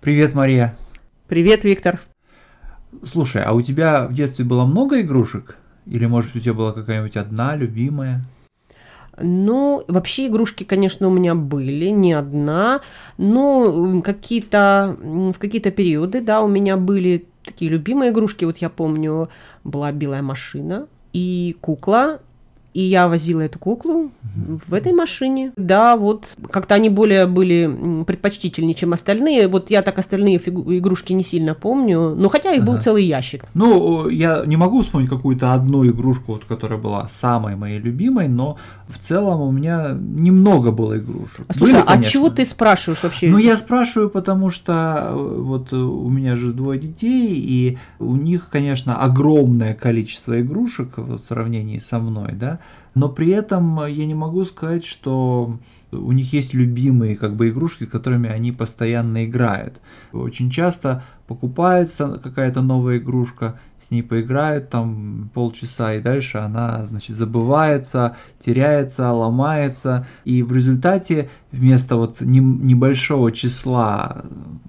Привет, Мария. Привет, Виктор. Слушай, а у тебя в детстве было много игрушек? Или, может, у тебя была какая-нибудь одна любимая? Ну, вообще игрушки, конечно, у меня были, не одна, но какие-то, в какие-то периоды, да, у меня были такие любимые игрушки. Вот я помню, была белая машина и кукла, и я возила эту куклу в этой машине. Да, вот как-то они более были предпочтительнее, чем остальные. Вот я так остальные игрушки не сильно помню. Ну, хотя их ага. был целый ящик. Ну, я не могу вспомнить какую-то одну игрушку, вот, которая была самой моей любимой, но в целом у меня немного было игрушек. Слушай, были, а чего ты спрашиваешь вообще? Ну, я спрашиваю, потому что э, вот у меня же двое детей, и у них, конечно, огромное количество игрушек в сравнении со мной, да, но при этом я не могу сказать, что у них есть любимые как бы игрушки, которыми они постоянно играют. Очень часто покупается какая-то новая игрушка, с ней поиграют там полчаса, и дальше она, значит, забывается, теряется, ломается, и в результате вместо вот небольшого числа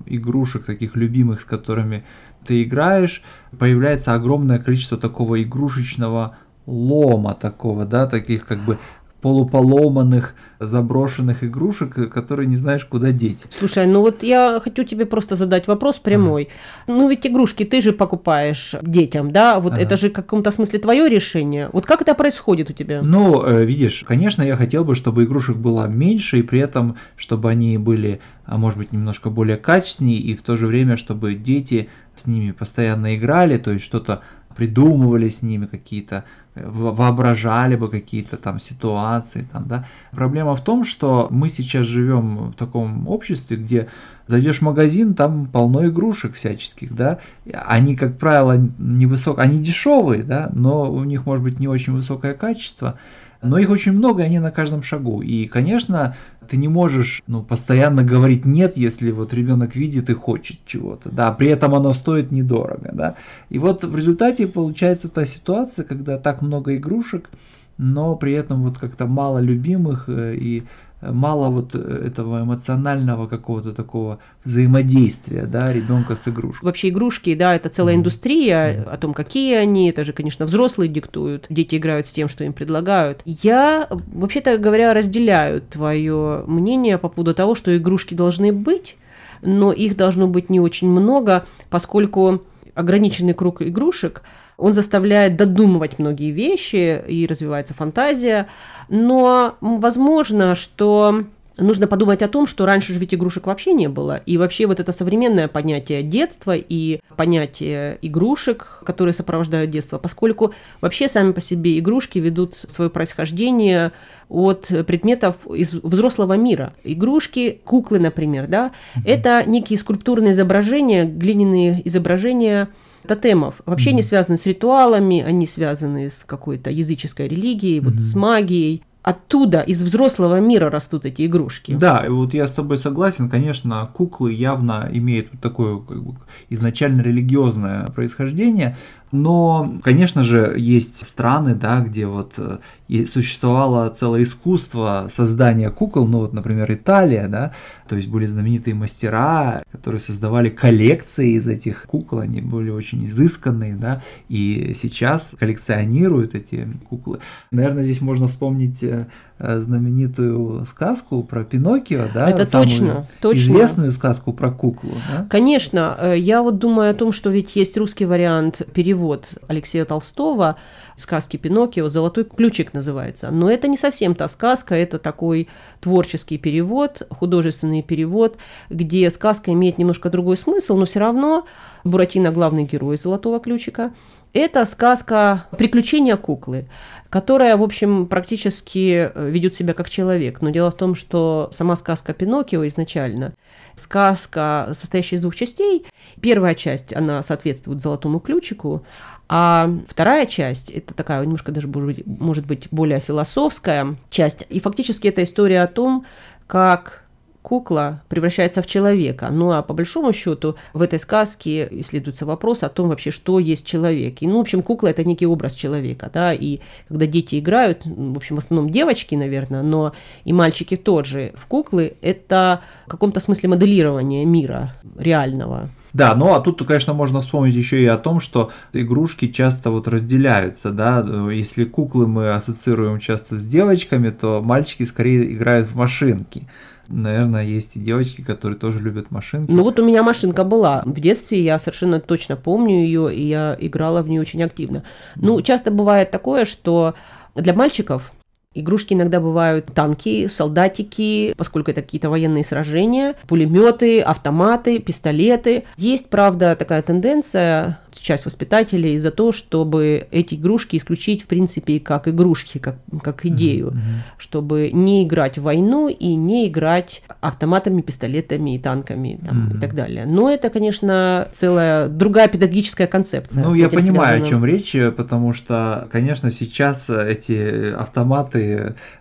игрушек, таких любимых, с которыми ты играешь, появляется огромное количество такого игрушечного лома такого, да, таких как бы полуполоманных, заброшенных игрушек, которые не знаешь, куда деть. Слушай, ну вот я хочу тебе просто задать вопрос прямой. Ага. Ну ведь игрушки ты же покупаешь детям, да? Вот ага. это же в каком-то смысле твое решение. Вот как это происходит у тебя? Ну, э, видишь, конечно, я хотел бы, чтобы игрушек было меньше, и при этом, чтобы они были, а может быть, немножко более качественнее, и в то же время, чтобы дети с ними постоянно играли, то есть что-то придумывали с ними какие-то, воображали бы какие-то там ситуации, там, да. Проблема в том, что мы сейчас живем в таком обществе, где зайдешь в магазин, там полно игрушек всяческих, да, они, как правило, невысок, они дешевые, да, но у них может быть не очень высокое качество, но их очень много, и они на каждом шагу. И, конечно, ты не можешь ну, постоянно говорить нет, если вот ребенок видит и хочет чего-то, да, при этом оно стоит недорого, да. И вот в результате получается та ситуация, когда так много игрушек, но при этом вот как-то мало любимых э, и мало вот э, этого эмоционального какого-то такого взаимодействия, да, ребенка с игрушкой. Вообще игрушки, да, это целая mm-hmm. индустрия, mm-hmm. о том, какие они, это же, конечно, взрослые диктуют, дети играют с тем, что им предлагают. Я, вообще-то говоря, разделяю твое мнение по поводу того, что игрушки должны быть, но их должно быть не очень много, поскольку ограниченный круг игрушек – он заставляет додумывать многие вещи, и развивается фантазия. Но возможно, что нужно подумать о том, что раньше же ведь игрушек вообще не было. И вообще вот это современное понятие детства и понятие игрушек, которые сопровождают детство, поскольку вообще сами по себе игрушки ведут свое происхождение от предметов из взрослого мира. Игрушки, куклы, например, да, это некие скульптурные изображения, глиняные изображения тотемов. Вообще mm-hmm. не связаны с ритуалами, они связаны с какой-то языческой религией, mm-hmm. вот с магией. Оттуда, из взрослого мира растут эти игрушки. Да, и вот я с тобой согласен, конечно, куклы явно имеют такое как бы, изначально религиозное происхождение, но, конечно же, есть страны, да, где вот э, и существовало целое искусство создания кукол, ну вот, например, Италия, да, то есть были знаменитые мастера, которые создавали коллекции из этих кукол, они были очень изысканные, да, и сейчас коллекционируют эти куклы. Наверное, здесь можно вспомнить э, знаменитую сказку про Пиноккио, да, это точно, точно. известную сказку про куклу. Да? Конечно, э, я вот думаю о том, что ведь есть русский вариант перевод Алексея Толстого сказки Пиноккио «Золотой ключик» называется. Но это не совсем та сказка, это такой творческий перевод, художественный перевод, где сказка имеет немножко другой смысл, но все равно Буратино главный герой «Золотого ключика». Это сказка «Приключения куклы», которая, в общем, практически э, ведет себя как человек. Но дело в том, что сама сказка Пиноккио изначально сказка, состоящая из двух частей. Первая часть, она соответствует золотому ключику, а вторая часть, это такая немножко даже, может быть, более философская часть. И фактически это история о том, как кукла превращается в человека. Ну а по большому счету в этой сказке исследуется вопрос о том вообще, что есть человек. И, ну, в общем, кукла это некий образ человека, да, и когда дети играют, в общем, в основном девочки, наверное, но и мальчики тоже в куклы, это в каком-то смысле моделирование мира реального. Да, ну а тут, конечно, можно вспомнить еще и о том, что игрушки часто вот разделяются, да, если куклы мы ассоциируем часто с девочками, то мальчики скорее играют в машинки. Наверное, есть и девочки, которые тоже любят машинки. Ну вот у меня машинка была. В детстве я совершенно точно помню ее, и я играла в нее очень активно. Ну, часто бывает такое, что для мальчиков Игрушки иногда бывают танки, солдатики, поскольку это какие-то военные сражения, пулеметы, автоматы, пистолеты. Есть, правда, такая тенденция часть воспитателей за то, чтобы эти игрушки исключить, в принципе, как игрушки, как, как идею, mm-hmm. чтобы не играть в войну и не играть автоматами, пистолетами и танками там, mm-hmm. и так далее. Но это, конечно, целая другая педагогическая концепция. Ну, я понимаю, связана. о чем речь, потому что, конечно, сейчас эти автоматы,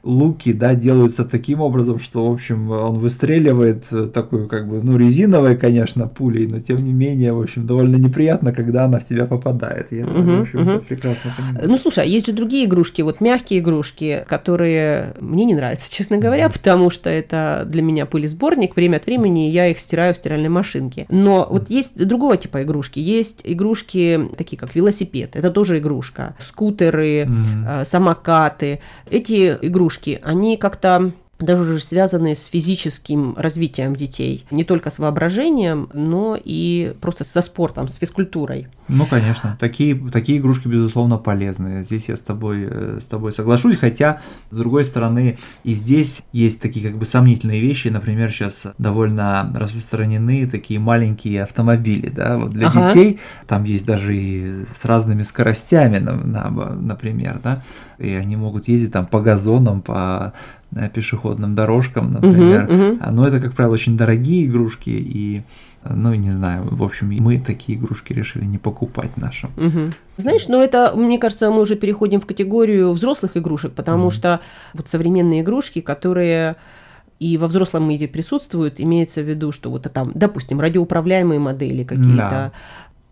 луки, да, делаются таким образом, что, в общем, он выстреливает такой, как бы, ну, резиновой, конечно, пулей, но тем не менее, в общем, довольно неприятно, когда она в тебя попадает. Я, угу, в общем, угу. прекрасно понимаю. Ну, слушай, а есть же другие игрушки, вот мягкие игрушки, которые мне не нравятся, честно говоря, угу. потому что это для меня пылесборник. Время от времени я их стираю в стиральной машинке. Но вот есть другого типа игрушки. Есть игрушки такие, как велосипед. Это тоже игрушка. Скутеры, угу. самокаты. Эти игрушки, они как-то даже уже связанные с физическим развитием детей. Не только с воображением, но и просто со спортом, с физкультурой. Ну, конечно, такие, такие игрушки, безусловно, полезны. Здесь я с тобой, э, с тобой соглашусь, хотя, с другой стороны, и здесь есть такие как бы сомнительные вещи. Например, сейчас довольно распространены такие маленькие автомобили, да, вот для ага. детей. Там есть даже и с разными скоростями, например, да, и они могут ездить там по газонам, по пешеходным дорожкам, например. Uh-huh, uh-huh. Но это, как правило, очень дорогие игрушки, и, ну, не знаю, в общем, мы такие игрушки решили не покупать нашим. Uh-huh. Знаешь, но это, мне кажется, мы уже переходим в категорию взрослых игрушек, потому uh-huh. что вот современные игрушки, которые и во взрослом мире присутствуют, имеется в виду, что вот там, допустим, радиоуправляемые модели какие-то, да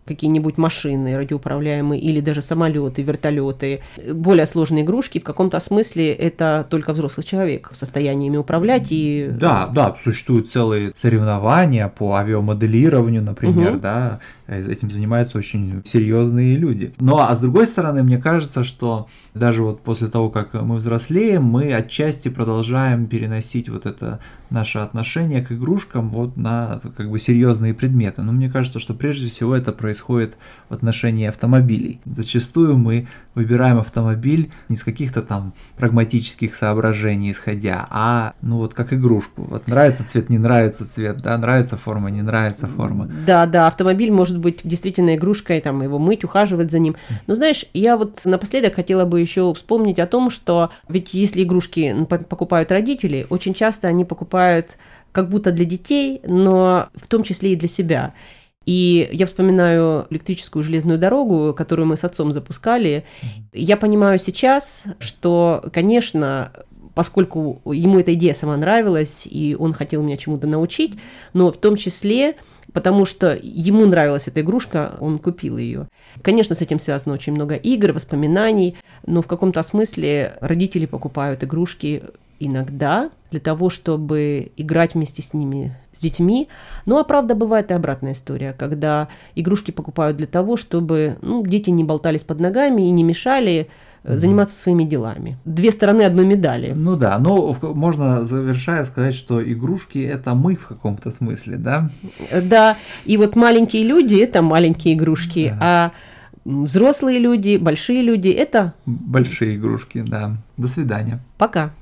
какие-нибудь машины радиоуправляемые или даже самолеты, вертолеты, более сложные игрушки, в каком-то смысле это только взрослый человек в состоянии ими управлять и... Да, да, существуют целые соревнования по авиамоделированию, например, угу. да, этим занимаются очень серьезные люди. Ну а с другой стороны, мне кажется, что даже вот после того, как мы взрослеем, мы отчасти продолжаем переносить вот это наше отношение к игрушкам вот на как бы серьезные предметы. Но мне кажется, что прежде всего это происходит в отношении автомобилей. Зачастую мы выбираем автомобиль не с каких-то там прагматических соображений исходя, а ну вот как игрушку. Вот нравится цвет, не нравится цвет, да, нравится форма, не нравится форма. Да, да, автомобиль может быть действительно игрушкой, там его мыть, ухаживать за ним. Но знаешь, я вот напоследок хотела бы еще вспомнить о том, что ведь если игрушки покупают родители, очень часто они покупают как будто для детей, но в том числе и для себя. И я вспоминаю электрическую железную дорогу, которую мы с отцом запускали. Я понимаю сейчас, что, конечно, поскольку ему эта идея сама нравилась, и он хотел меня чему-то научить, но в том числе потому что ему нравилась эта игрушка, он купил ее. Конечно, с этим связано очень много игр, воспоминаний, но в каком-то смысле родители покупают игрушки иногда для того, чтобы играть вместе с ними, с детьми. Ну, а правда, бывает и обратная история, когда игрушки покупают для того, чтобы ну, дети не болтались под ногами и не мешали. Заниматься своими делами. Две стороны одной медали. Ну да, но можно, завершая, сказать, что игрушки – это мы в каком-то смысле, да? Да, и вот маленькие люди – это маленькие игрушки, да. а взрослые люди, большие люди – это… Большие игрушки, да. До свидания. Пока.